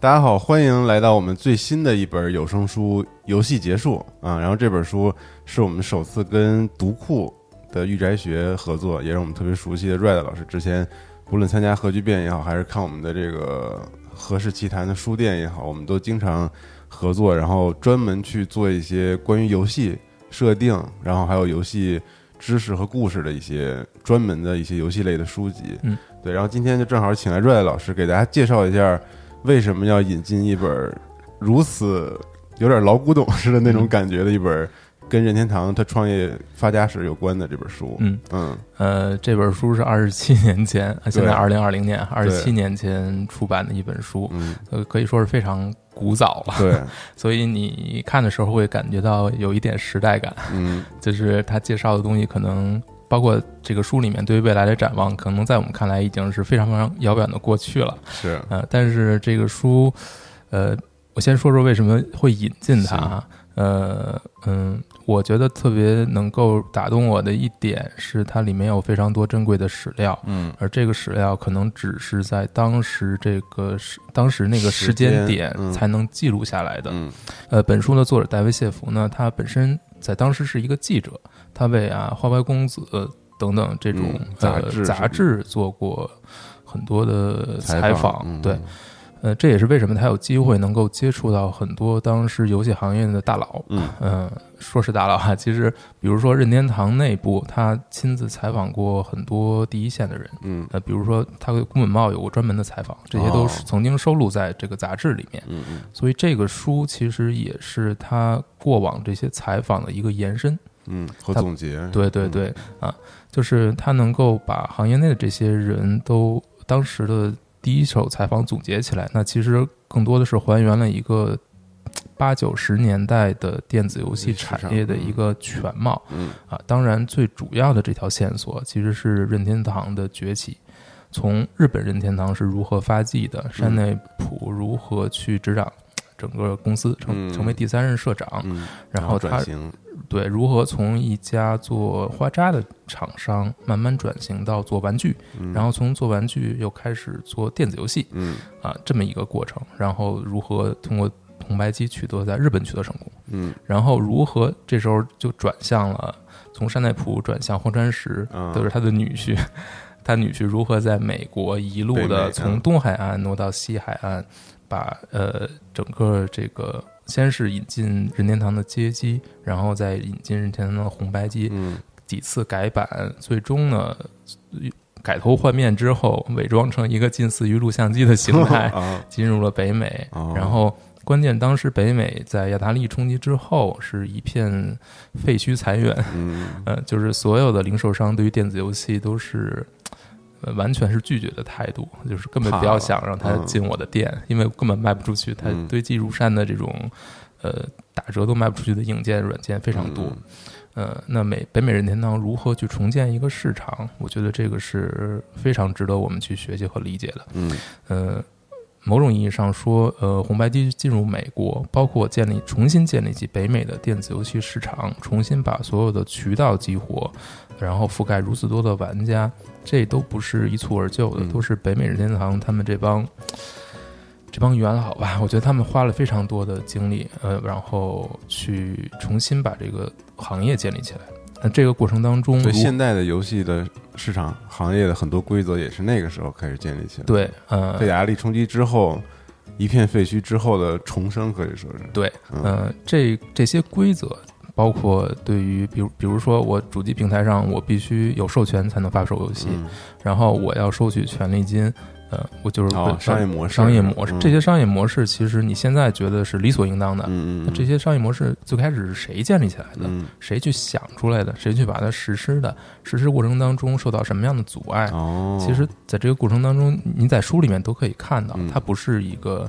大家好，欢迎来到我们最新的一本有声书《游戏结束》啊。然后这本书是我们首次跟读库的御宅学合作，也是我们特别熟悉的 Red 老师。之前不论参加核聚变也好，还是看我们的这个何氏奇谈的书店也好，我们都经常合作，然后专门去做一些关于游戏设定，然后还有游戏知识和故事的一些专门的一些游戏类的书籍。嗯，对。然后今天就正好请来 Red 老师给大家介绍一下。为什么要引进一本如此有点老古董似的那种感觉的一本跟任天堂他创业发家史有关的这本书？嗯嗯呃，这本书是二十七年前，现在二零二零年二十七年前出版的一本书，呃，可以说是非常古早了。对，所以你看的时候会感觉到有一点时代感。嗯，就是他介绍的东西可能。包括这个书里面对于未来的展望，可能在我们看来已经是非常非常遥远的过去了。是，呃，但是这个书，呃，我先说说为什么会引进它。呃，嗯，我觉得特别能够打动我的一点是，它里面有非常多珍贵的史料。嗯，而这个史料可能只是在当时这个时当时那个时间点才能记录下来的。嗯，呃，本书的作者戴维谢弗呢，他本身在当时是一个记者。他为啊《花花公子》等等这种杂志杂志做过很多的采访，对，呃，这也是为什么他有机会能够接触到很多当时游戏行业的大佬。嗯，说是大佬哈，其实比如说任天堂内部，他亲自采访过很多第一线的人。嗯，呃，比如说他跟宫本茂有过专门的采访，这些都是曾经收录在这个杂志里面。嗯嗯，所以这个书其实也是他过往这些采访的一个延伸。嗯，和总结，对对对，啊，就是他能够把行业内的这些人都当时的第一手采访总结起来，那其实更多的是还原了一个八九十年代的电子游戏产业的一个全貌。嗯，啊，当然最主要的这条线索其实是任天堂的崛起，从日本任天堂是如何发迹的，山内普如何去执掌。整个公司成成为第三任社长，然后他对如何从一家做花扎的厂商慢慢转型到做玩具，然后从做玩具又开始做电子游戏，嗯。啊这么一个过程，然后如何通过红白机取得在日本取得成功，嗯，然后如何这时候就转向了从山奈普转向荒川石，都是他的女婿，他女婿如何在美国一路的从东海岸挪到西海岸。把呃整个这个先是引进任天堂的街机，然后再引进任天堂的红白机，嗯，几次改版，最终呢改头换面之后，伪装成一个近似于录像机的形态，进入了北美。然后关键当时北美在亚达利冲击之后是一片废墟残垣，嗯，呃，就是所有的零售商对于电子游戏都是。呃，完全是拒绝的态度，就是根本不要想让他进我的店，因为根本卖不出去。他堆积如山的这种，呃，打折都卖不出去的硬件、软件非常多。呃，那美北美任天堂如何去重建一个市场？我觉得这个是非常值得我们去学习和理解的。嗯，呃，某种意义上说，呃，红白机进入美国，包括建立、重新建立起北美的电子游戏市场，重新把所有的渠道激活，然后覆盖如此多的玩家。这都不是一蹴而就的，都是北美任天堂他们这帮这帮元老吧？我觉得他们花了非常多的精力，呃，然后去重新把这个行业建立起来。那这个过程当中，对现代的游戏的市场行业的很多规则也是那个时候开始建立起来。对，呃，被压力冲击之后，一片废墟之后的重生，可以说是对，呃，这这些规则。包括对于，比如比如说，我主机平台上我必须有授权才能发售游戏，然后我要收取权利金，呃，我就是商业模式，商业模式，这些商业模式其实你现在觉得是理所应当的，嗯那这些商业模式最开始是谁建立起来的？谁去想出来的？谁去把它实施的？实施过程当中受到什么样的阻碍？哦，其实在这个过程当中，你在书里面都可以看到，它不是一个。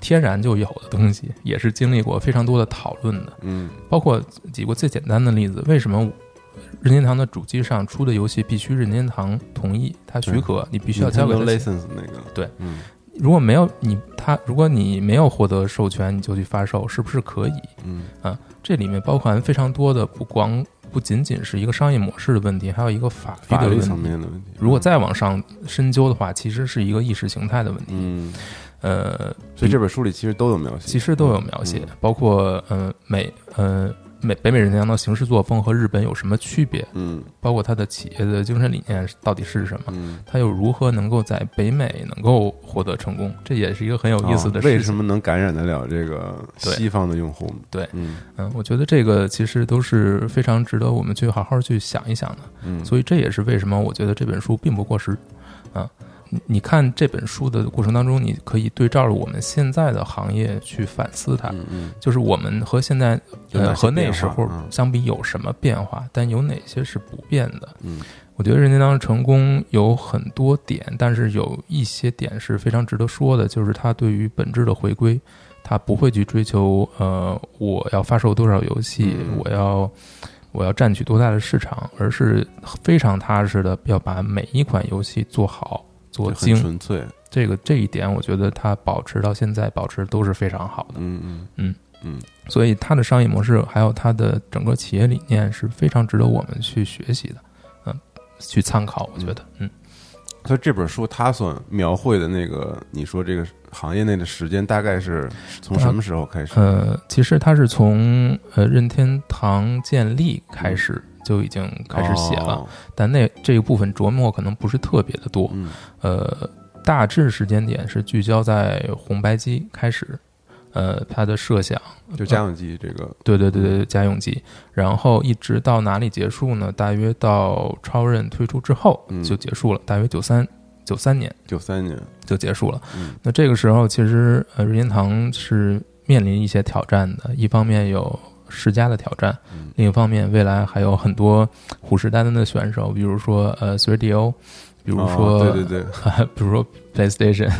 天然就有的东西，也是经历过非常多的讨论的。嗯，包括举个最简单的例子，为什么任天堂的主机上出的游戏必须任天堂同意，他许可，你必须要交给 license 那个？对，嗯，如果没有你，他如果你没有获得授权，你就去发售，是不是可以？嗯啊，这里面包含非常多的，不光不仅仅是一个商业模式的问题，还有一个法律的问题。层面的问题。如果再往上深究的话，其实是一个意识形态的问题。嗯。呃，所以这本书里其实都有描写，其实都有描写，包括嗯美嗯。美北美任天堂的行事作风和日本有什么区别？嗯，包括它的企业的精神理念到底是什么？嗯，它又如何能够在北美能够获得成功？这也是一个很有意思的事情。为什么能感染得了这个西方的用户？对，嗯嗯，我觉得这个其实都是非常值得我们去好好去想一想的。嗯，所以这也是为什么我觉得这本书并不过时啊。你看这本书的过程当中，你可以对照着我们现在的行业去反思它，就是我们和现在呃和那时候相比有什么变化，但有哪些是不变的？嗯，我觉得任天堂成功有很多点，但是有一些点是非常值得说的，就是它对于本质的回归，它不会去追求呃我要发售多少游戏，我要我要占据多大的市场，而是非常踏实的要把每一款游戏做好。做精纯粹，这个这一点，我觉得它保持到现在保持都是非常好的。嗯嗯嗯嗯，所以它的商业模式还有它的整个企业理念是非常值得我们去学习的，嗯，去参考。我觉得，嗯，所以这本书它所描绘的那个，你说这个行业内的时间大概是从什么时候开始？呃，其实它是从呃任天堂建立开始。就已经开始写了，但那这一部分琢磨可能不是特别的多。呃，大致时间点是聚焦在红白机开始，呃，它的设想就家用机这个，对对对对，家用机，然后一直到哪里结束呢？大约到超任推出之后就结束了，大约九三九三年，九三年就结束了。那这个时候其实呃，任天堂是面临一些挑战的，一方面有。世嘉的挑战，另一方面，未来还有很多虎视眈眈的选手，比如说呃，3DO，比如说对对对，比如说 PlayStation，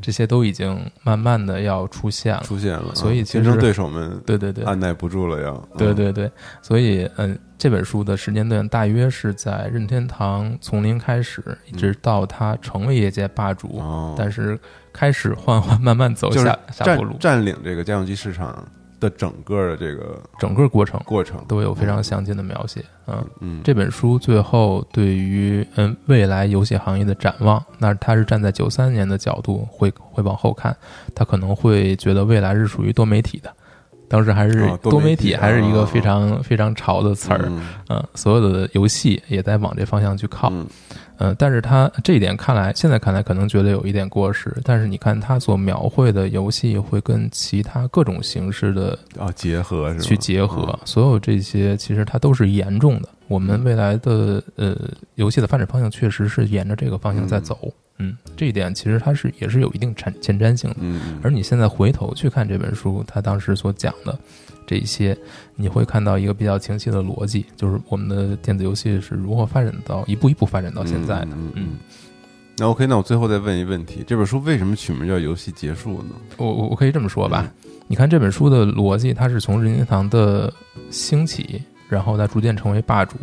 这些都已经慢慢的要出现了，出现了。所以竞争对手们对对对按耐不住了，要对对对。所以嗯，这本书的时间段大约是在任天堂从零开始，一直到它成为业界霸主，但是开始缓缓慢慢走下下坡路，占领这个家用机市场。的整个的这个整个过程。过程。都有非常详尽的描写，嗯。嗯，这本书最后对于嗯未来游戏行业的展望，那他是站在九三年的角度会会往后看，他可能会觉得未来是属于多媒体的，当时还是多媒体还是一个非常非常潮的词儿，嗯，所有的游戏也在往这方向去靠。嗯，但是他这一点看来，现在看来可能觉得有一点过时。但是你看他所描绘的游戏，会跟其他各种形式的啊结合是，去结合，所有这些其实它都是严重的。我们未来的呃游戏的发展方向确实是沿着这个方向在走。嗯，这一点其实它是也是有一定前前瞻性的。嗯，而你现在回头去看这本书，它当时所讲的。这一些你会看到一个比较清晰的逻辑，就是我们的电子游戏是如何发展到一步一步发展到现在的。嗯，那 OK，那我最后再问一问题：这本书为什么取名叫《游戏结束》呢？我我我可以这么说吧，你看这本书的逻辑，它是从任天堂的兴起，然后再逐渐成为霸主，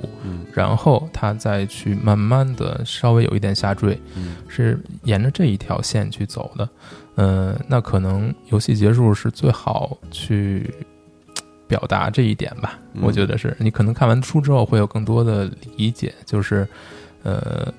然后他再去慢慢的稍微有一点下坠，是沿着这一条线去走的。嗯，那可能游戏结束是最好去。表达这一点吧，我觉得是你可能看完书之后会有更多的理解，就是，呃，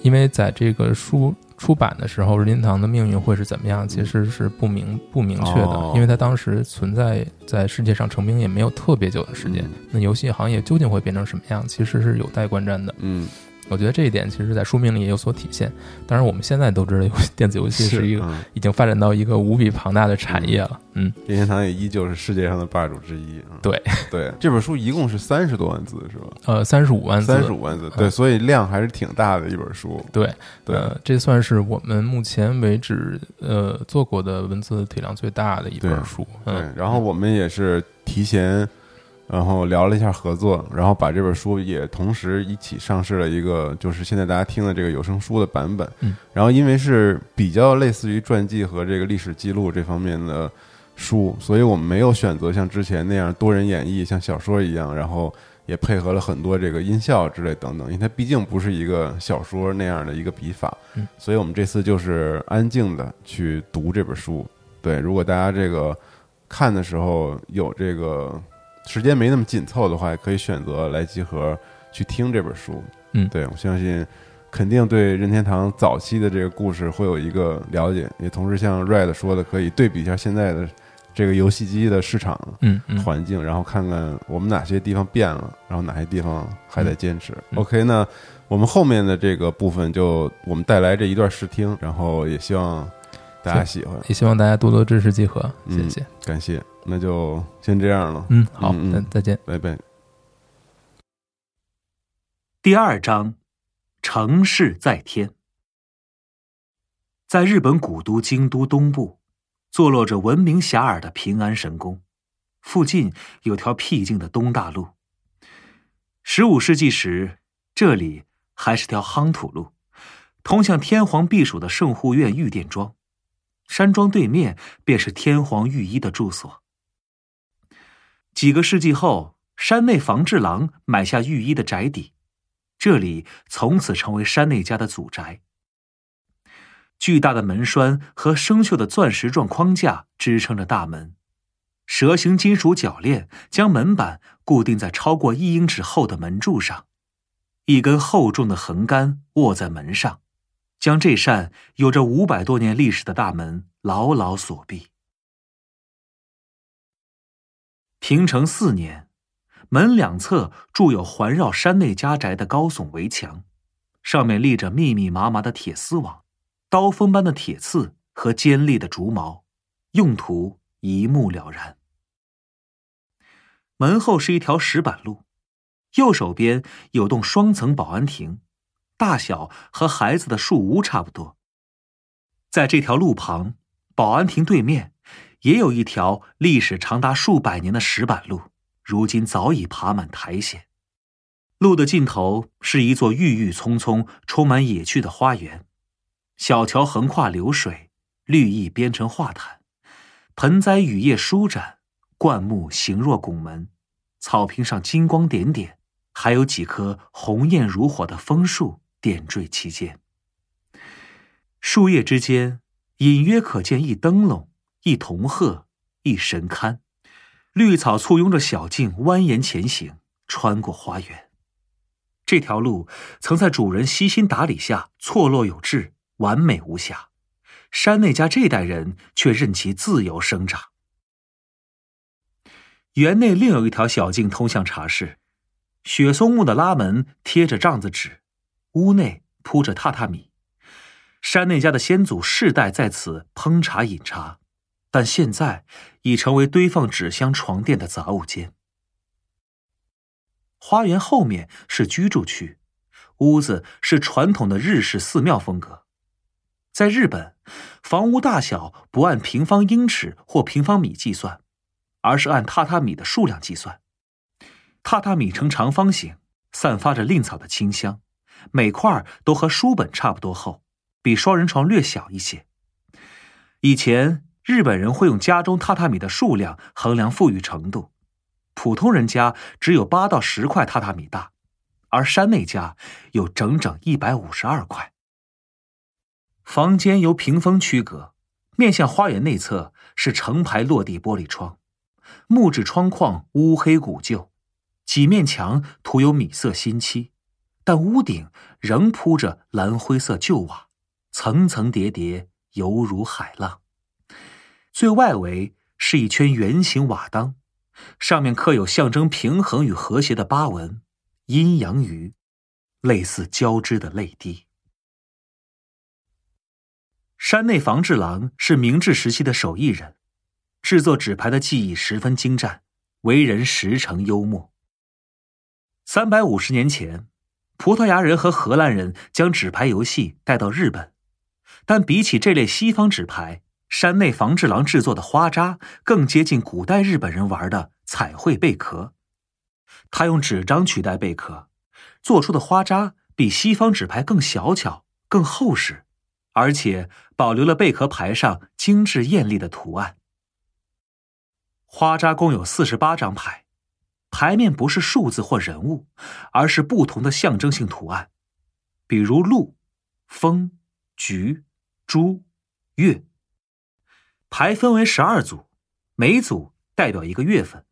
因为在这个书出版的时候，任天堂的命运会是怎么样，其实是不明不明确的，因为它当时存在在世界上成名也没有特别久的时间，那游戏行业究竟会变成什么样，其实是有待观瞻的。嗯。我觉得这一点其实，在书名里也有所体现。当然，我们现在都知道，电子游戏是一个已经发展到一个无比庞大的产业了。嗯，任天堂也依旧是世界上的霸主之一。对对，这本书一共是三十多万字，是吧？呃，三十五万字，三十五万字。对，所以量还是挺大的一本书。对对，这算是我们目前为止呃做过的文字体量最大的一本书。嗯，然后我们也是提前。然后聊了一下合作，然后把这本书也同时一起上市了一个，就是现在大家听的这个有声书的版本。嗯，然后因为是比较类似于传记和这个历史记录这方面的书，所以我们没有选择像之前那样多人演绎，像小说一样，然后也配合了很多这个音效之类等等，因为它毕竟不是一个小说那样的一个笔法。嗯，所以我们这次就是安静的去读这本书。对，如果大家这个看的时候有这个。时间没那么紧凑的话，可以选择来集合去听这本书。嗯，对我相信肯定对任天堂早期的这个故事会有一个了解，也同时像 Red 说的，可以对比一下现在的这个游戏机的市场嗯嗯，环境，然后看看我们哪些地方变了，然后哪些地方还在坚持。嗯 OK，那我们后面的这个部分就我们带来这一段试听，然后也希望大家喜欢，也希望大家多多支持集合，谢嗯谢。感谢。那就先这样了，嗯，好，嗯嗯再再见。拜拜。第二章，城市在天。在日本古都京都东部，坐落着闻名遐迩的平安神宫，附近有条僻静的东大路。十五世纪时，这里还是条夯土路，通向天皇避暑的圣护院御殿庄。山庄对面便是天皇御医的住所。几个世纪后，山内房治郎买下御医的宅邸。这里从此成为山内家的祖宅。巨大的门栓和生锈的钻石状框架支撑着大门，蛇形金属铰链将门板固定在超过一英尺厚的门柱上，一根厚重的横杆握在门上，将这扇有着五百多年历史的大门牢牢锁闭。平成四年。门两侧筑有环绕山内家宅的高耸围墙，上面立着密密麻麻的铁丝网、刀锋般的铁刺和尖利的竹矛，用途一目了然。门后是一条石板路，右手边有栋双层保安亭，大小和孩子的树屋差不多。在这条路旁，保安亭对面也有一条历史长达数百年的石板路。如今早已爬满苔藓，路的尽头是一座郁郁葱葱、充满野趣的花园，小桥横跨流水，绿意编成画毯，盆栽雨叶舒展，灌木形若拱门，草坪上金光点点，还有几棵红艳如火的枫树点缀其间。树叶之间隐约可见一灯笼、一铜鹤、一神龛。绿草簇拥着小径蜿蜒前行，穿过花园。这条路曾在主人悉心打理下错落有致，完美无瑕。山内家这代人却任其自由生长。园内另有一条小径通向茶室，雪松木的拉门贴着帐子纸，屋内铺着榻榻米。山内家的先祖世代在此烹茶饮茶。但现在已成为堆放纸箱、床垫的杂物间。花园后面是居住区，屋子是传统的日式寺庙风格。在日本，房屋大小不按平方英尺或平方米计算，而是按榻榻米的数量计算。榻榻米呈长方形，散发着蔺草的清香，每块都和书本差不多厚，比双人床略小一些。以前。日本人会用家中榻榻米的数量衡量富裕程度，普通人家只有八到十块榻榻米大，而山内家有整整一百五十二块。房间由屏风区隔，面向花园内侧是成排落地玻璃窗，木质窗框乌黑古旧，几面墙涂有米色新漆，但屋顶仍铺着蓝灰色旧瓦，层层叠叠，犹如海浪。最外围是一圈圆形瓦当，上面刻有象征平衡与和谐的八纹阴阳鱼，类似交织的泪滴。山内房治郎是明治时期的手艺人，制作纸牌的技艺十分精湛，为人实诚幽默。三百五十年前，葡萄牙人和荷兰人将纸牌游戏带到日本，但比起这类西方纸牌，山内房治郎制作的花扎更接近古代日本人玩的彩绘贝壳。他用纸张取代贝壳，做出的花扎比西方纸牌更小巧、更厚实，而且保留了贝壳牌上精致艳丽的图案。花扎共有四十八张牌，牌面不是数字或人物，而是不同的象征性图案，比如鹿、风、菊、猪、月。牌分为十二组，每组代表一个月份。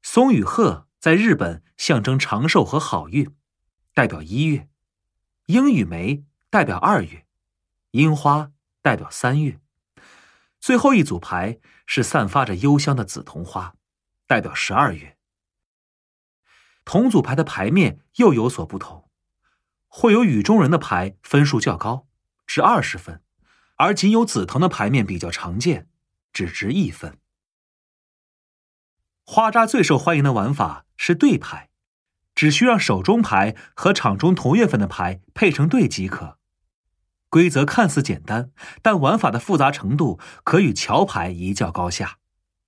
松与鹤在日本象征长寿和好运，代表一月；樱与梅代表二月，樱花代表三月，最后一组牌是散发着幽香的紫铜花，代表十二月。同组牌的牌面又有所不同，会有雨中人的牌分数较高，值二十分，而仅有紫藤的牌面比较常见，只值一分。花扎最受欢迎的玩法是对牌，只需让手中牌和场中同月份的牌配成对即可。规则看似简单，但玩法的复杂程度可与桥牌一较高下，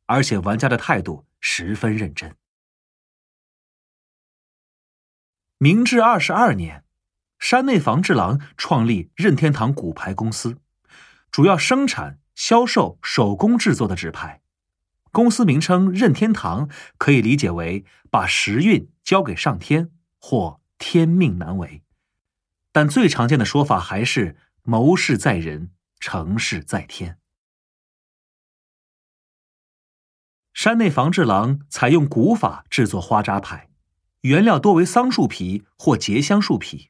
而且玩家的态度十分认真。明治二十二年，山内房治郎创立任天堂骨牌公司，主要生产、销售手工制作的纸牌。公司名称任天堂可以理解为把时运交给上天或天命难违，但最常见的说法还是谋事在人，成事在天。山内房治郎采用古法制作花扎牌，原料多为桑树皮或结香树皮，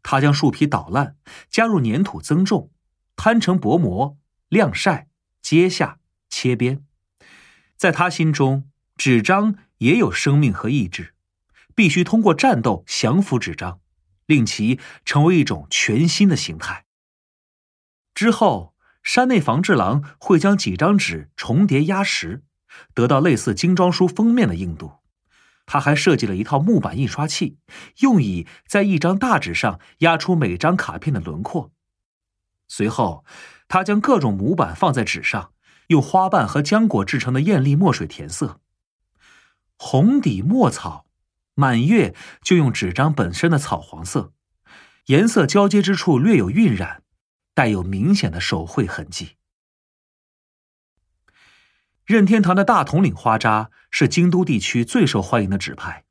他将树皮捣烂，加入粘土增重，摊成薄膜，晾晒，揭下，切边。在他心中，纸张也有生命和意志，必须通过战斗降服纸张，令其成为一种全新的形态。之后，山内房治郎会将几张纸重叠压实，得到类似精装书封面的硬度。他还设计了一套木板印刷器，用以在一张大纸上压出每张卡片的轮廓。随后，他将各种模板放在纸上。用花瓣和浆果制成的艳丽墨水填色，红底墨草，满月就用纸张本身的草黄色，颜色交接之处略有晕染，带有明显的手绘痕迹。任天堂的大统领花扎是京都地区最受欢迎的纸牌，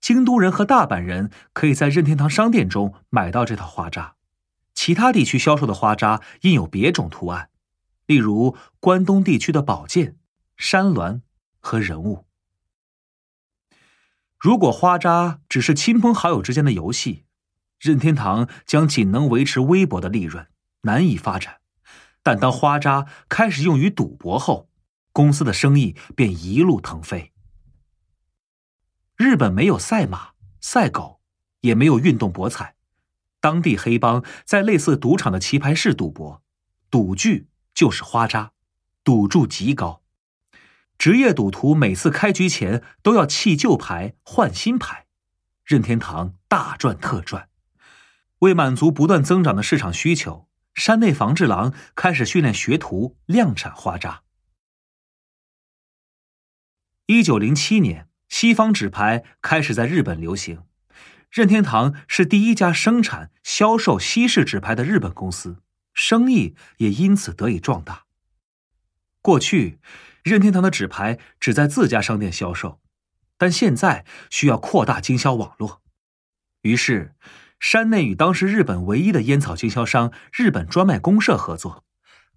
京都人和大阪人可以在任天堂商店中买到这套花扎，其他地区销售的花扎印有别种图案。例如，关东地区的宝剑、山峦和人物。如果花扎只是亲朋好友之间的游戏，任天堂将仅能维持微薄的利润，难以发展。但当花扎开始用于赌博后，公司的生意便一路腾飞。日本没有赛马、赛狗，也没有运动博彩，当地黑帮在类似赌场的棋牌室赌博，赌具。就是花扎，赌注极高。职业赌徒每次开局前都要弃旧牌换新牌，任天堂大赚特赚。为满足不断增长的市场需求，山内房治郎开始训练学徒量产花扎。一九零七年，西方纸牌开始在日本流行，任天堂是第一家生产销售西式纸牌的日本公司。生意也因此得以壮大。过去，任天堂的纸牌只在自家商店销售，但现在需要扩大经销网络。于是，山内与当时日本唯一的烟草经销商日本专卖公社合作，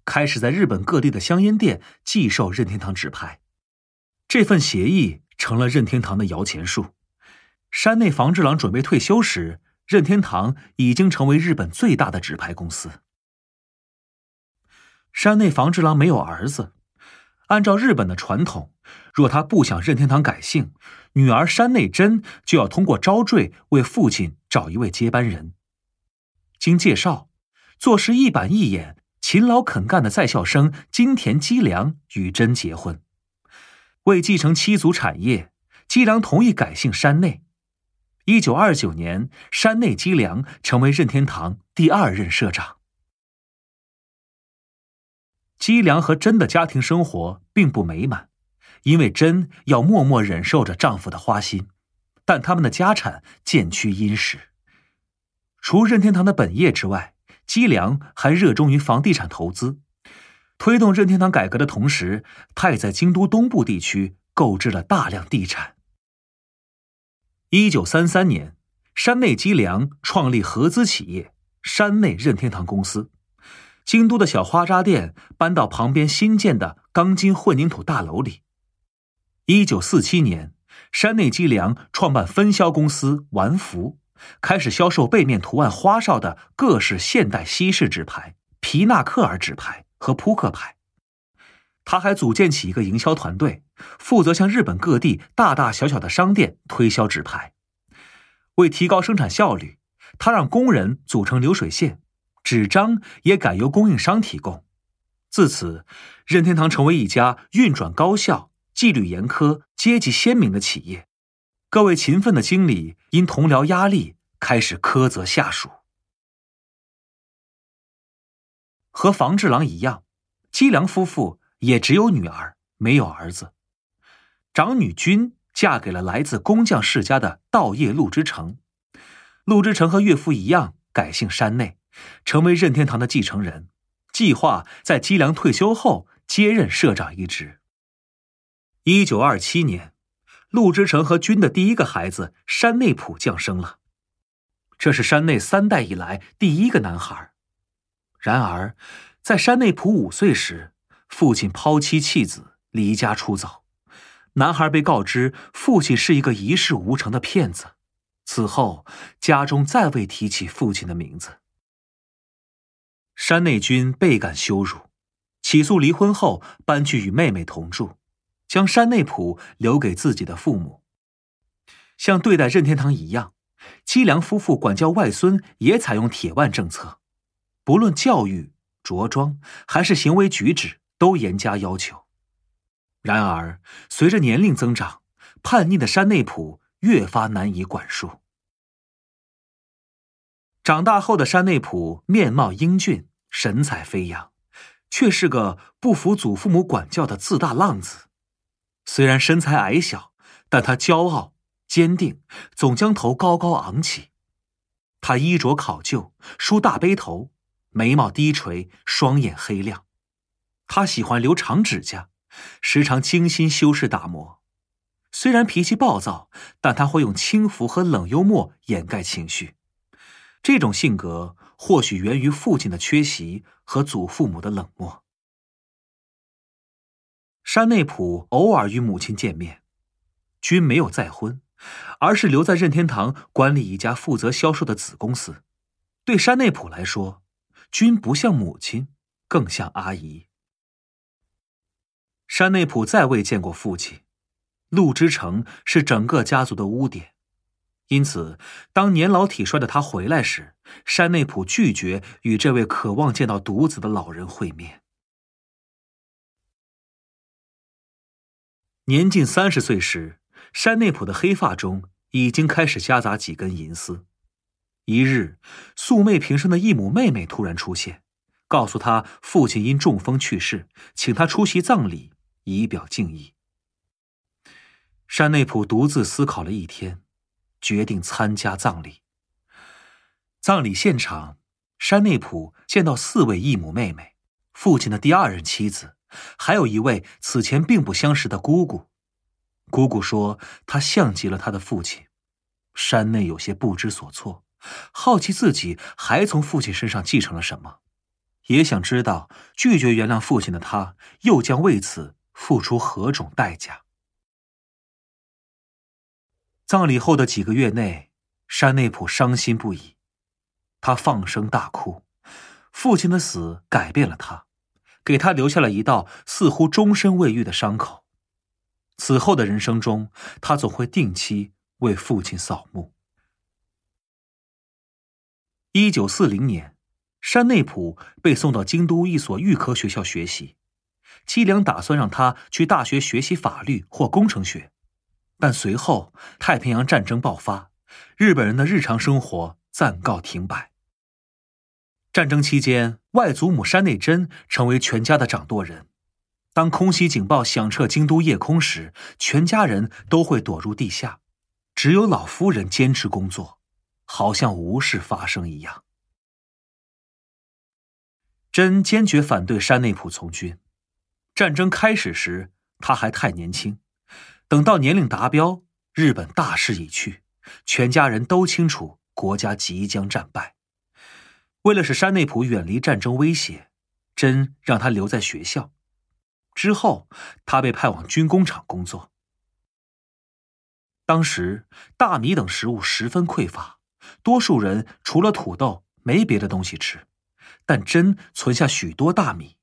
开始在日本各地的香烟店寄售任天堂纸牌。这份协议成了任天堂的摇钱树。山内房治郎准备退休时，任天堂已经成为日本最大的纸牌公司。山内房治郎没有儿子，按照日本的传统，若他不想任天堂改姓，女儿山内真就要通过招赘为父亲找一位接班人。经介绍，做事一板一眼、勤劳肯干的在校生金田基良与真结婚。为继承七族产业，基良同意改姓山内。一九二九年，山内基良成为任天堂第二任社长。姬良和珍的家庭生活并不美满，因为珍要默默忍受着丈夫的花心，但他们的家产渐趋殷实。除任天堂的本业之外，姬良还热衷于房地产投资，推动任天堂改革的同时，他也在京都东部地区购置了大量地产。一九三三年，山内基良创立合资企业山内任天堂公司。京都的小花扎店搬到旁边新建的钢筋混凝土大楼里。一九四七年，山内基良创办分销公司丸福，开始销售背面图案花哨的各式现代西式纸牌、皮纳克尔纸牌和扑克牌。他还组建起一个营销团队，负责向日本各地大大小小的商店推销纸牌。为提高生产效率，他让工人组成流水线，纸张也改由供应商提供。自此，任天堂成为一家运转高效、纪律严苛、阶级鲜明的企业。各位勤奋的经理因同僚压力开始苛责下属。和房治郎一样，基良夫妇也只有女儿，没有儿子。长女君嫁给了来自工匠世家的稻叶陆之成。陆之成和岳父一样改姓山内，成为任天堂的继承人，计划在基良退休后接任社长一职。一九二七年。陆之成和君的第一个孩子山内普降生了，这是山内三代以来第一个男孩。然而，在山内普五岁时，父亲抛妻弃子，离家出走。男孩被告知父亲是一个一事无成的骗子，此后家中再未提起父亲的名字。山内君倍感羞辱，起诉离婚后搬去与妹妹同住。将山内普留给自己的父母，像对待任天堂一样，基良夫妇管教外孙也采用铁腕政策，不论教育、着装还是行为举止都严加要求。然而，随着年龄增长，叛逆的山内普越发难以管束。长大后的山内普面貌英俊，神采飞扬，却是个不服祖父母管教的自大浪子。虽然身材矮小，但他骄傲、坚定，总将头高高昂起。他衣着考究，梳大背头，眉毛低垂，双眼黑亮。他喜欢留长指甲，时常精心修饰打磨。虽然脾气暴躁，但他会用轻浮和冷幽默掩盖情绪。这种性格或许源于父亲的缺席和祖父母的冷漠。山内溥偶尔与母亲见面，君没有再婚，而是留在任天堂管理一家负责销售的子公司。对山内溥来说，君不像母亲，更像阿姨。山内普再未见过父亲，陆之城是整个家族的污点，因此，当年老体衰的他回来时，山内普拒绝与这位渴望见到独子的老人会面。年近三十岁时，山内普的黑发中已经开始夹杂几根银丝。一日，素昧平生的义母妹妹突然出现，告诉他父亲因中风去世，请他出席葬礼，以表敬意。山内普独自思考了一天，决定参加葬礼。葬礼现场，山内普见到四位义母妹妹，父亲的第二任妻子。还有一位此前并不相识的姑姑，姑姑说她像极了她的父亲。山内有些不知所措，好奇自己还从父亲身上继承了什么，也想知道拒绝原谅父亲的他又将为此付出何种代价。葬礼后的几个月内，山内溥伤心不已，他放声大哭，父亲的死改变了他。给他留下了一道似乎终身未愈的伤口。此后的人生中，他总会定期为父亲扫墓。一九四零年，山内普被送到京都一所预科学校学习，姬良打算让他去大学学习法律或工程学，但随后太平洋战争爆发，日本人的日常生活暂告停摆。战争期间，外祖母山内真成为全家的掌舵人。当空袭警报响彻京都夜空时，全家人都会躲入地下，只有老夫人坚持工作，好像无事发生一样。真坚决反对山内普从军。战争开始时，他还太年轻。等到年龄达标，日本大势已去，全家人都清楚国家即将战败。为了使山内普远离战争威胁，真让他留在学校。之后，他被派往军工厂工作。当时大米等食物十分匮乏，多数人除了土豆没别的东西吃，但真存下许多大米。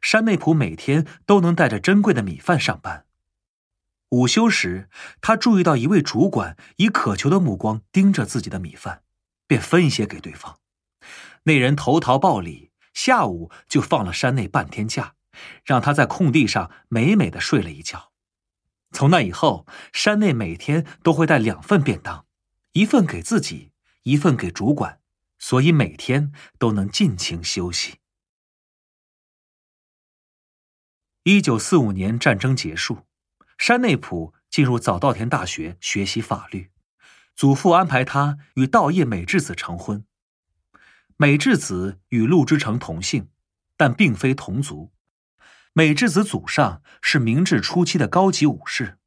山内普每天都能带着珍贵的米饭上班。午休时，他注意到一位主管以渴求的目光盯着自己的米饭，便分一些给对方。那人投桃报李，下午就放了山内半天假，让他在空地上美美的睡了一觉。从那以后，山内每天都会带两份便当，一份给自己，一份给主管，所以每天都能尽情休息。一九四五年战争结束。山内普进入早稻田大学学习法律，祖父安排他与稻叶美智子成婚。美智子与陆之成同姓，但并非同族。美智子祖上是明治初期的高级武士，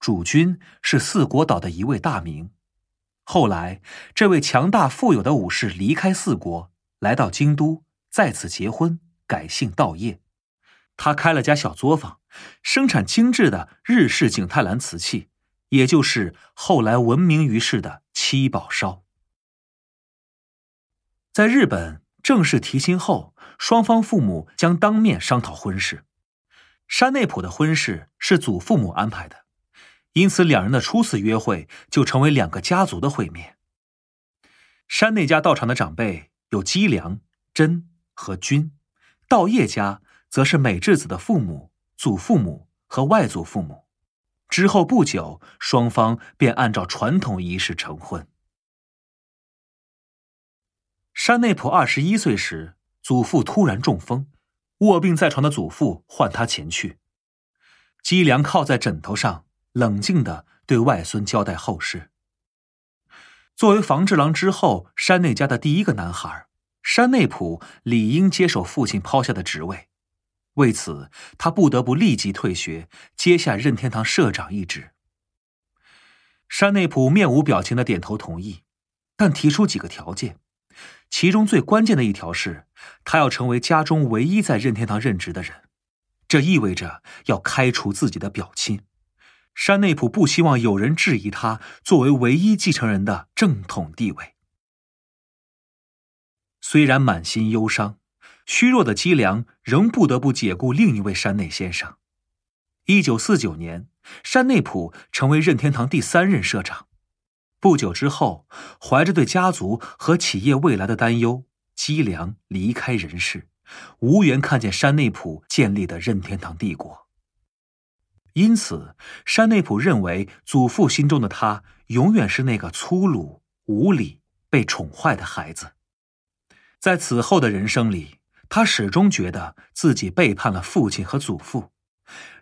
主君是四国岛的一位大名。后来，这位强大富有的武士离开四国，来到京都，再次结婚，改姓稻叶。他开了家小作坊，生产精致的日式景泰蓝瓷器，也就是后来闻名于世的七宝烧。在日本正式提亲后，双方父母将当面商讨婚事。山内溥的婚事是祖父母安排的，因此两人的初次约会就成为两个家族的会面。山内家道场的长辈有姬良、真和君，道叶家。则是美智子的父母、祖父母和外祖父母。之后不久，双方便按照传统仪式成婚。山内普二十一岁时，祖父突然中风，卧病在床的祖父唤他前去。姬良靠在枕头上，冷静的对外孙交代后事。作为房治郎之后山内家的第一个男孩，山内普理应接手父亲抛下的职位。为此，他不得不立即退学，接下任天堂社长一职。山内普面无表情的点头同意，但提出几个条件，其中最关键的一条是，他要成为家中唯一在任天堂任职的人，这意味着要开除自己的表亲。山内溥不希望有人质疑他作为唯一继承人的正统地位。虽然满心忧伤。虚弱的姬良仍不得不解雇另一位山内先生。一九四九年，山内溥成为任天堂第三任社长。不久之后，怀着对家族和企业未来的担忧，姬良离开人世，无缘看见山内溥建立的任天堂帝国。因此，山内溥认为祖父心中的他永远是那个粗鲁、无礼、被宠坏的孩子。在此后的人生里。他始终觉得自己背叛了父亲和祖父，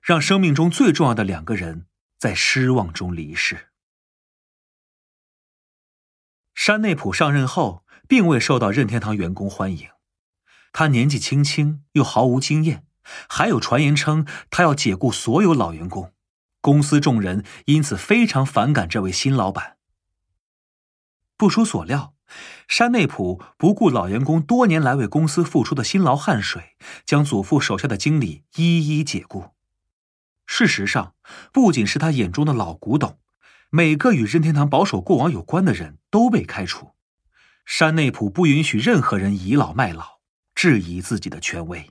让生命中最重要的两个人在失望中离世。山内溥上任后，并未受到任天堂员工欢迎。他年纪轻轻又毫无经验，还有传言称他要解雇所有老员工，公司众人因此非常反感这位新老板。不出所料。山内溥不顾老员工多年来为公司付出的辛劳汗水，将祖父手下的经理一一解雇。事实上，不仅是他眼中的老古董，每个与任天堂保守过往有关的人都被开除。山内溥不允许任何人倚老卖老，质疑自己的权威。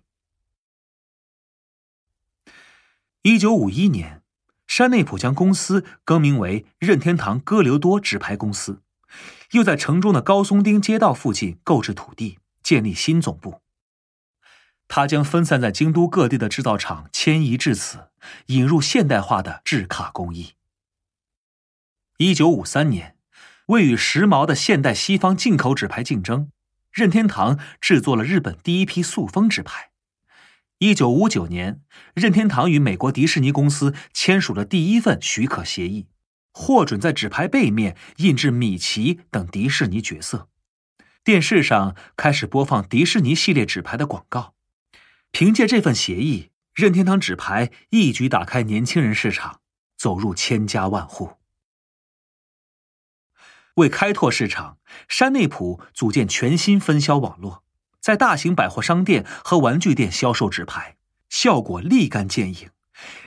一九五一年，山内溥将公司更名为任天堂哥留多纸牌公司。又在城中的高松町街道附近购置土地，建立新总部。他将分散在京都各地的制造厂迁移至此，引入现代化的制卡工艺。一九五三年，为与时髦的现代西方进口纸牌竞争，任天堂制作了日本第一批塑封纸牌。一九五九年，任天堂与美国迪士尼公司签署了第一份许可协议。获准在纸牌背面印制米奇等迪士尼角色，电视上开始播放迪士尼系列纸牌的广告。凭借这份协议，任天堂纸牌一举打开年轻人市场，走入千家万户。为开拓市场，山内溥组建全新分销网络，在大型百货商店和玩具店销售纸牌，效果立竿见影，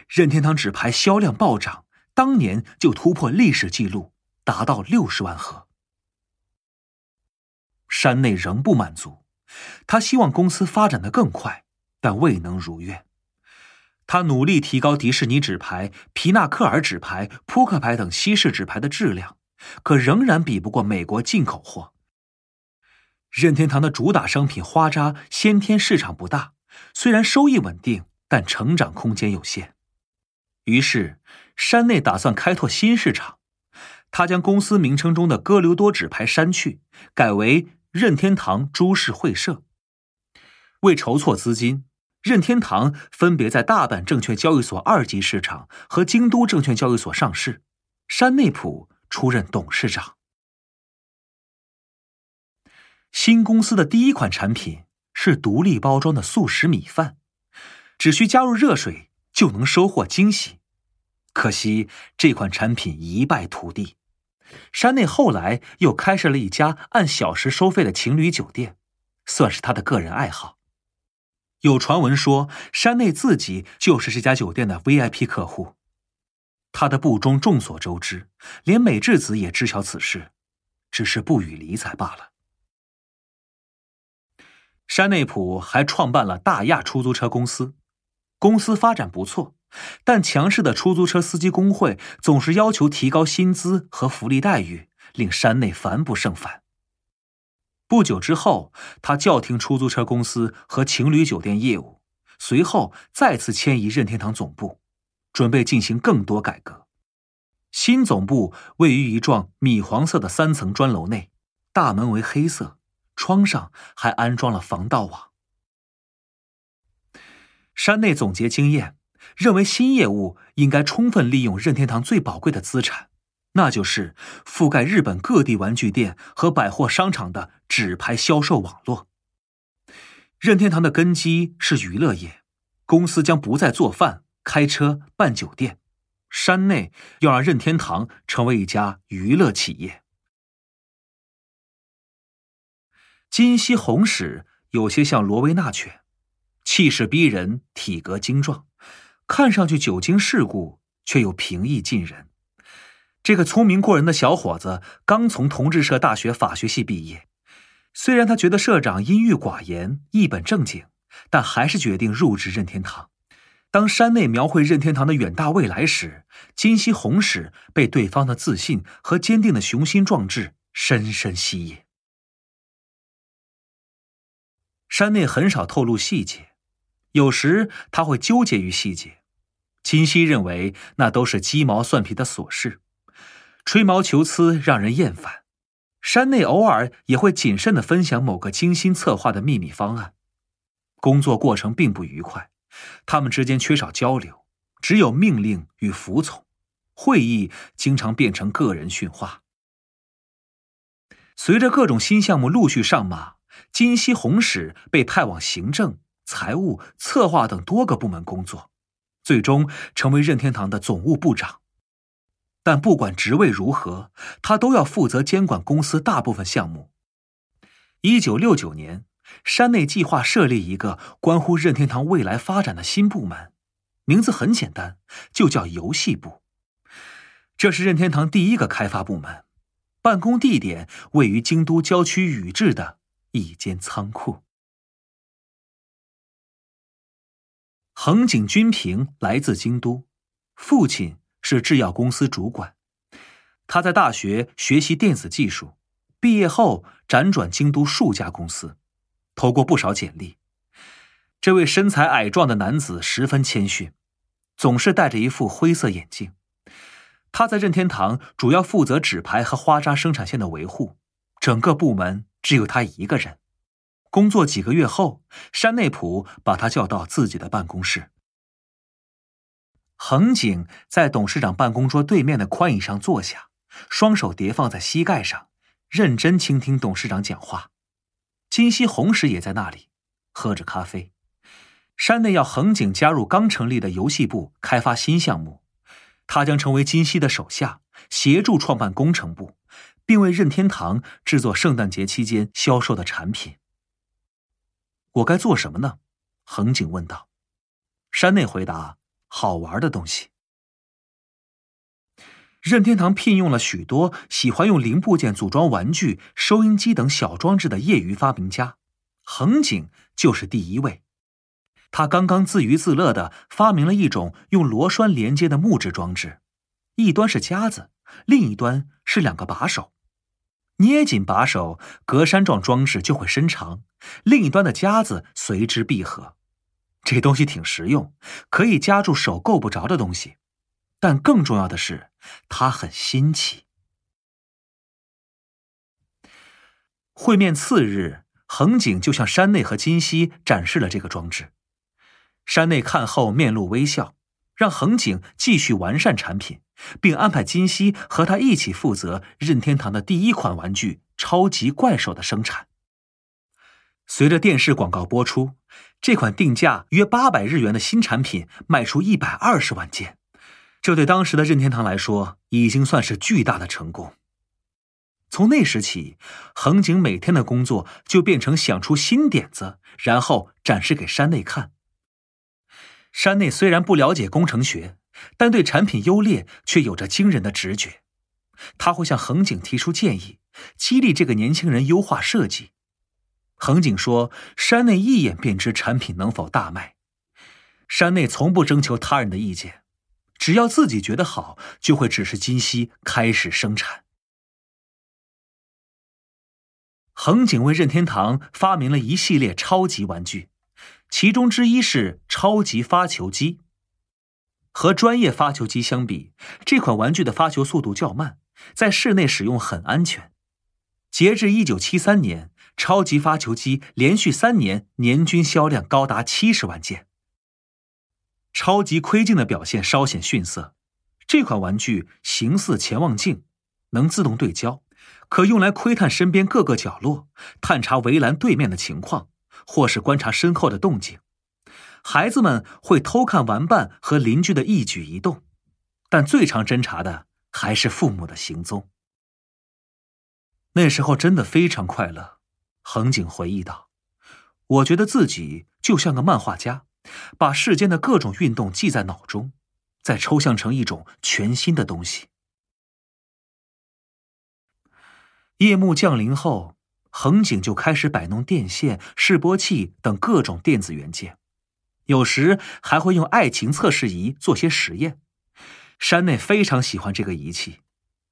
任天堂纸牌销量暴涨。当年就突破历史记录，达到六十万盒。山内仍不满足，他希望公司发展的更快，但未能如愿。他努力提高迪士尼纸牌、皮纳克尔纸牌、扑克牌等西式纸牌的质量，可仍然比不过美国进口货。任天堂的主打商品花扎先天市场不大，虽然收益稳定，但成长空间有限。于是，山内打算开拓新市场。他将公司名称中的“哥留多”纸牌删去，改为任天堂株式会社。为筹措资金，任天堂分别在大阪证券交易所二级市场和京都证券交易所上市。山内溥出任董事长。新公司的第一款产品是独立包装的速食米饭，只需加入热水就能收获惊喜。可惜这款产品一败涂地。山内后来又开设了一家按小时收费的情侣酒店，算是他的个人爱好。有传闻说，山内自己就是这家酒店的 VIP 客户。他的部中众所周知，连美智子也知晓此事，只是不予理睬罢了。山内溥还创办了大亚出租车公司，公司发展不错，但强势的出租车司机工会总是要求提高薪资和福利待遇，令山内烦不胜烦。不久之后，他叫停出租车公司和情侣酒店业务，随后再次迁移任天堂总部，准备进行更多改革。新总部位于一幢米黄色的三层砖楼内，大门为黑色。窗上还安装了防盗网。山内总结经验，认为新业务应该充分利用任天堂最宝贵的资产，那就是覆盖日本各地玩具店和百货商场的纸牌销售网络。任天堂的根基是娱乐业，公司将不再做饭、开车、办酒店。山内要让任天堂成为一家娱乐企业。金西红史有些像罗威纳犬，气势逼人，体格精壮，看上去久经世故，却又平易近人。这个聪明过人的小伙子刚从同志社大学法学系毕业，虽然他觉得社长阴郁寡言、一本正经，但还是决定入职任天堂。当山内描绘任天堂的远大未来时，金西红史被对方的自信和坚定的雄心壮志深深吸引。山内很少透露细节，有时他会纠结于细节。金熙认为那都是鸡毛蒜皮的琐事，吹毛求疵让人厌烦。山内偶尔也会谨慎的分享某个精心策划的秘密方案。工作过程并不愉快，他们之间缺少交流，只有命令与服从。会议经常变成个人训话。随着各种新项目陆续上马。金西红史被派往行政、财务、策划等多个部门工作，最终成为任天堂的总务部长。但不管职位如何，他都要负责监管公司大部分项目。一九六九年，山内计划设立一个关乎任天堂未来发展的新部门，名字很简单，就叫游戏部。这是任天堂第一个开发部门，办公地点位于京都郊区宇治的。一间仓库。横井军平来自京都，父亲是制药公司主管。他在大学学习电子技术，毕业后辗转京都数家公司，投过不少简历。这位身材矮壮的男子十分谦逊，总是戴着一副灰色眼镜。他在任天堂主要负责纸牌和花扎生产线的维护，整个部门。只有他一个人。工作几个月后，山内溥把他叫到自己的办公室。横井在董事长办公桌对面的宽椅上坐下，双手叠放在膝盖上，认真倾听董事长讲话。金西红石也在那里，喝着咖啡。山内要横井加入刚成立的游戏部，开发新项目。他将成为金西的手下，协助创办工程部。并为任天堂制作圣诞节期间销售的产品。我该做什么呢？横井问道。山内回答：“好玩的东西。”任天堂聘用了许多喜欢用零部件组装玩具、收音机等小装置的业余发明家，横井就是第一位。他刚刚自娱自乐的发明了一种用螺栓连接的木质装置，一端是夹子，另一端是两个把手。捏紧把手，格栅状装置就会伸长，另一端的夹子随之闭合。这东西挺实用，可以夹住手够不着的东西。但更重要的是，它很新奇。会面次日，横井就向山内和金熙展示了这个装置。山内看后面露微笑，让横井继续完善产品，并安排金熙和他一起负责任天堂的第一款玩具——超级怪兽的生产。随着电视广告播出，这款定价约八百日元的新产品卖出一百二十万件。这对当时的任天堂来说，已经算是巨大的成功。从那时起，横井每天的工作就变成想出新点子，然后展示给山内看。山内虽然不了解工程学，但对产品优劣却有着惊人的直觉。他会向横井提出建议，激励这个年轻人优化设计。横井说：“山内一眼便知产品能否大卖。”山内从不征求他人的意见。只要自己觉得好，就会指示金熙开始生产。横井为任天堂发明了一系列超级玩具，其中之一是超级发球机。和专业发球机相比，这款玩具的发球速度较慢，在室内使用很安全。截至一九七三年，超级发球机连续三年年均销量高达七十万件。超级窥镜的表现稍显逊色。这款玩具形似潜望镜，能自动对焦，可用来窥探身边各个角落，探查围栏对面的情况，或是观察身后的动静。孩子们会偷看玩伴和邻居的一举一动，但最常侦查的还是父母的行踪。那时候真的非常快乐，横井回忆道：“我觉得自己就像个漫画家。”把世间的各种运动记在脑中，再抽象成一种全新的东西。夜幕降临后，横井就开始摆弄电线、示波器等各种电子元件，有时还会用爱情测试仪做些实验。山内非常喜欢这个仪器。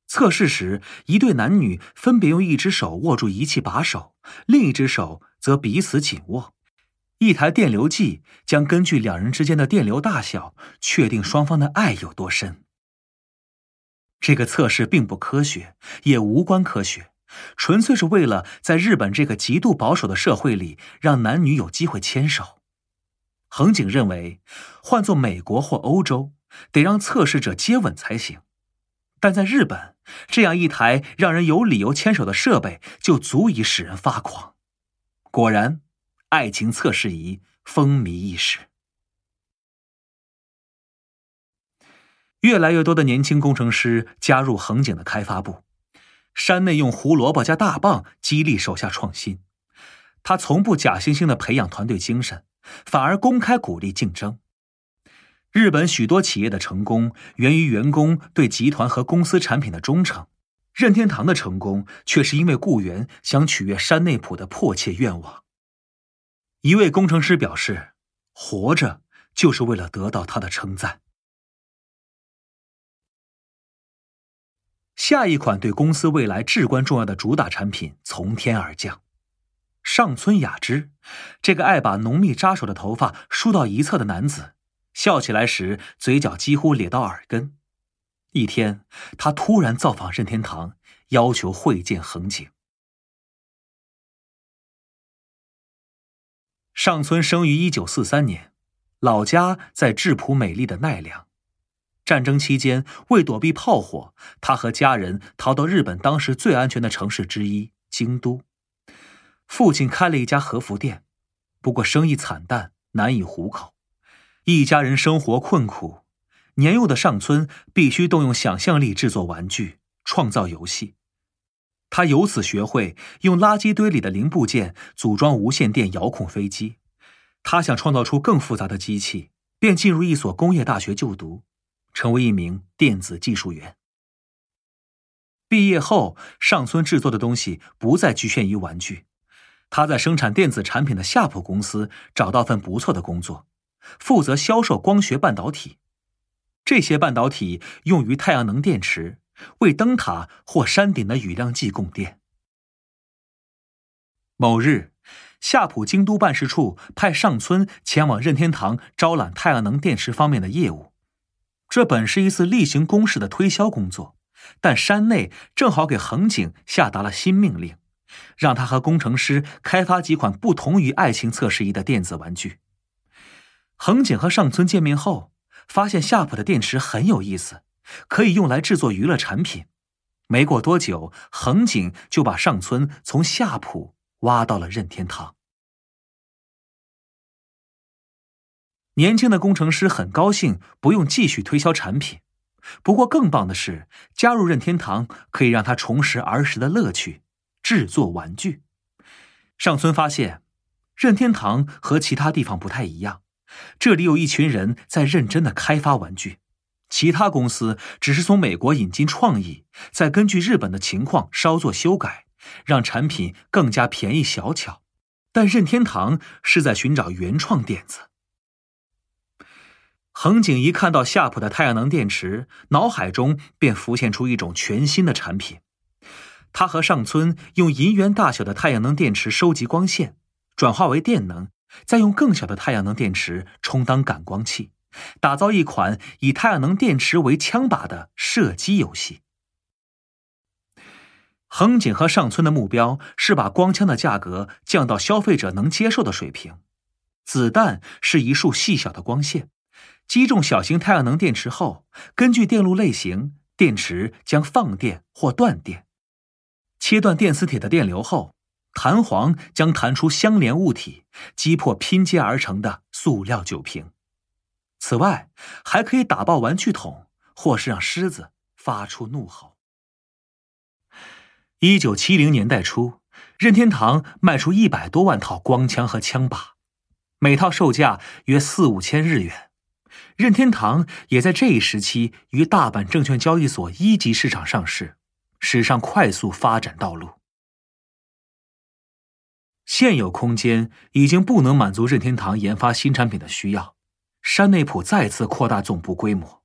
测试时，一对男女分别用一只手握住仪器把手，另一只手则彼此紧握。一台电流计将根据两人之间的电流大小，确定双方的爱有多深。这个测试并不科学，也无关科学，纯粹是为了在日本这个极度保守的社会里，让男女有机会牵手。横井认为，换做美国或欧洲，得让测试者接吻才行，但在日本，这样一台让人有理由牵手的设备，就足以使人发狂。果然。爱情测试仪风靡一时，越来越多的年轻工程师加入横井的开发部。山内用胡萝卜加大棒激励手下创新，他从不假惺惺的培养团队精神，反而公开鼓励竞争。日本许多企业的成功源于员工对集团和公司产品的忠诚，任天堂的成功却是因为雇员想取悦山内溥的迫切愿望。一位工程师表示：“活着就是为了得到他的称赞。”下一款对公司未来至关重要的主打产品从天而降。上村雅之，这个爱把浓密扎手的头发梳到一侧的男子，笑起来时嘴角几乎咧到耳根。一天，他突然造访任天堂，要求会见横井。上村生于一九四三年，老家在质朴美丽的奈良。战争期间，为躲避炮火，他和家人逃到日本当时最安全的城市之一京都。父亲开了一家和服店，不过生意惨淡，难以糊口，一家人生活困苦。年幼的上村必须动用想象力制作玩具，创造游戏。他由此学会用垃圾堆里的零部件组装无线电遥控飞机。他想创造出更复杂的机器，便进入一所工业大学就读，成为一名电子技术员。毕业后，上村制作的东西不再局限于玩具，他在生产电子产品的夏普公司找到份不错的工作，负责销售光学半导体。这些半导体用于太阳能电池，为灯塔或山顶的雨量计供电。某日，夏普京都办事处派上村前往任天堂招揽太阳能电池方面的业务。这本是一次例行公事的推销工作，但山内正好给横井下达了新命令，让他和工程师开发几款不同于爱情测试仪的电子玩具。横井和上村见面后，发现夏普的电池很有意思，可以用来制作娱乐产品。没过多久，横井就把上村从夏普挖到了任天堂。年轻的工程师很高兴，不用继续推销产品。不过，更棒的是，加入任天堂可以让他重拾儿时的乐趣——制作玩具。上村发现，任天堂和其他地方不太一样，这里有一群人在认真的开发玩具，其他公司只是从美国引进创意，再根据日本的情况稍作修改，让产品更加便宜小巧。但任天堂是在寻找原创点子。横井一看到夏普的太阳能电池，脑海中便浮现出一种全新的产品。他和上村用银元大小的太阳能电池收集光线，转化为电能，再用更小的太阳能电池充当感光器，打造一款以太阳能电池为枪靶的射击游戏。横井和上村的目标是把光枪的价格降到消费者能接受的水平，子弹是一束细小的光线。击中小型太阳能电池后，根据电路类型，电池将放电或断电。切断电磁铁的电流后，弹簧将弹出相连物体，击破拼接而成的塑料酒瓶。此外，还可以打爆玩具桶，或是让狮子发出怒吼。一九七零年代初，任天堂卖出一百多万套光枪和枪把，每套售价约四五千日元。任天堂也在这一时期于大阪证券交易所一级市场上市，史上快速发展道路。现有空间已经不能满足任天堂研发新产品的需要，山内溥再次扩大总部规模，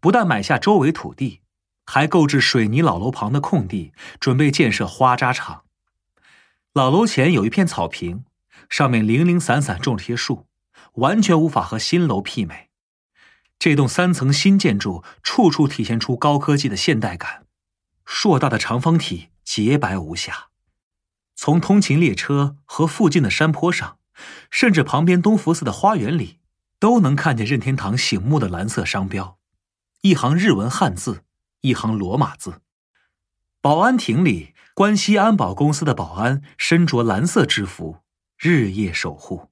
不但买下周围土地，还购置水泥老楼旁的空地，准备建设花扎厂。老楼前有一片草坪，上面零零散散种了些树，完全无法和新楼媲美。这栋三层新建筑处处体现出高科技的现代感，硕大的长方体洁白无瑕。从通勤列车和附近的山坡上，甚至旁边东福寺的花园里，都能看见任天堂醒目的蓝色商标，一行日文汉字，一行罗马字。保安亭里，关西安保公司的保安身着蓝色制服，日夜守护。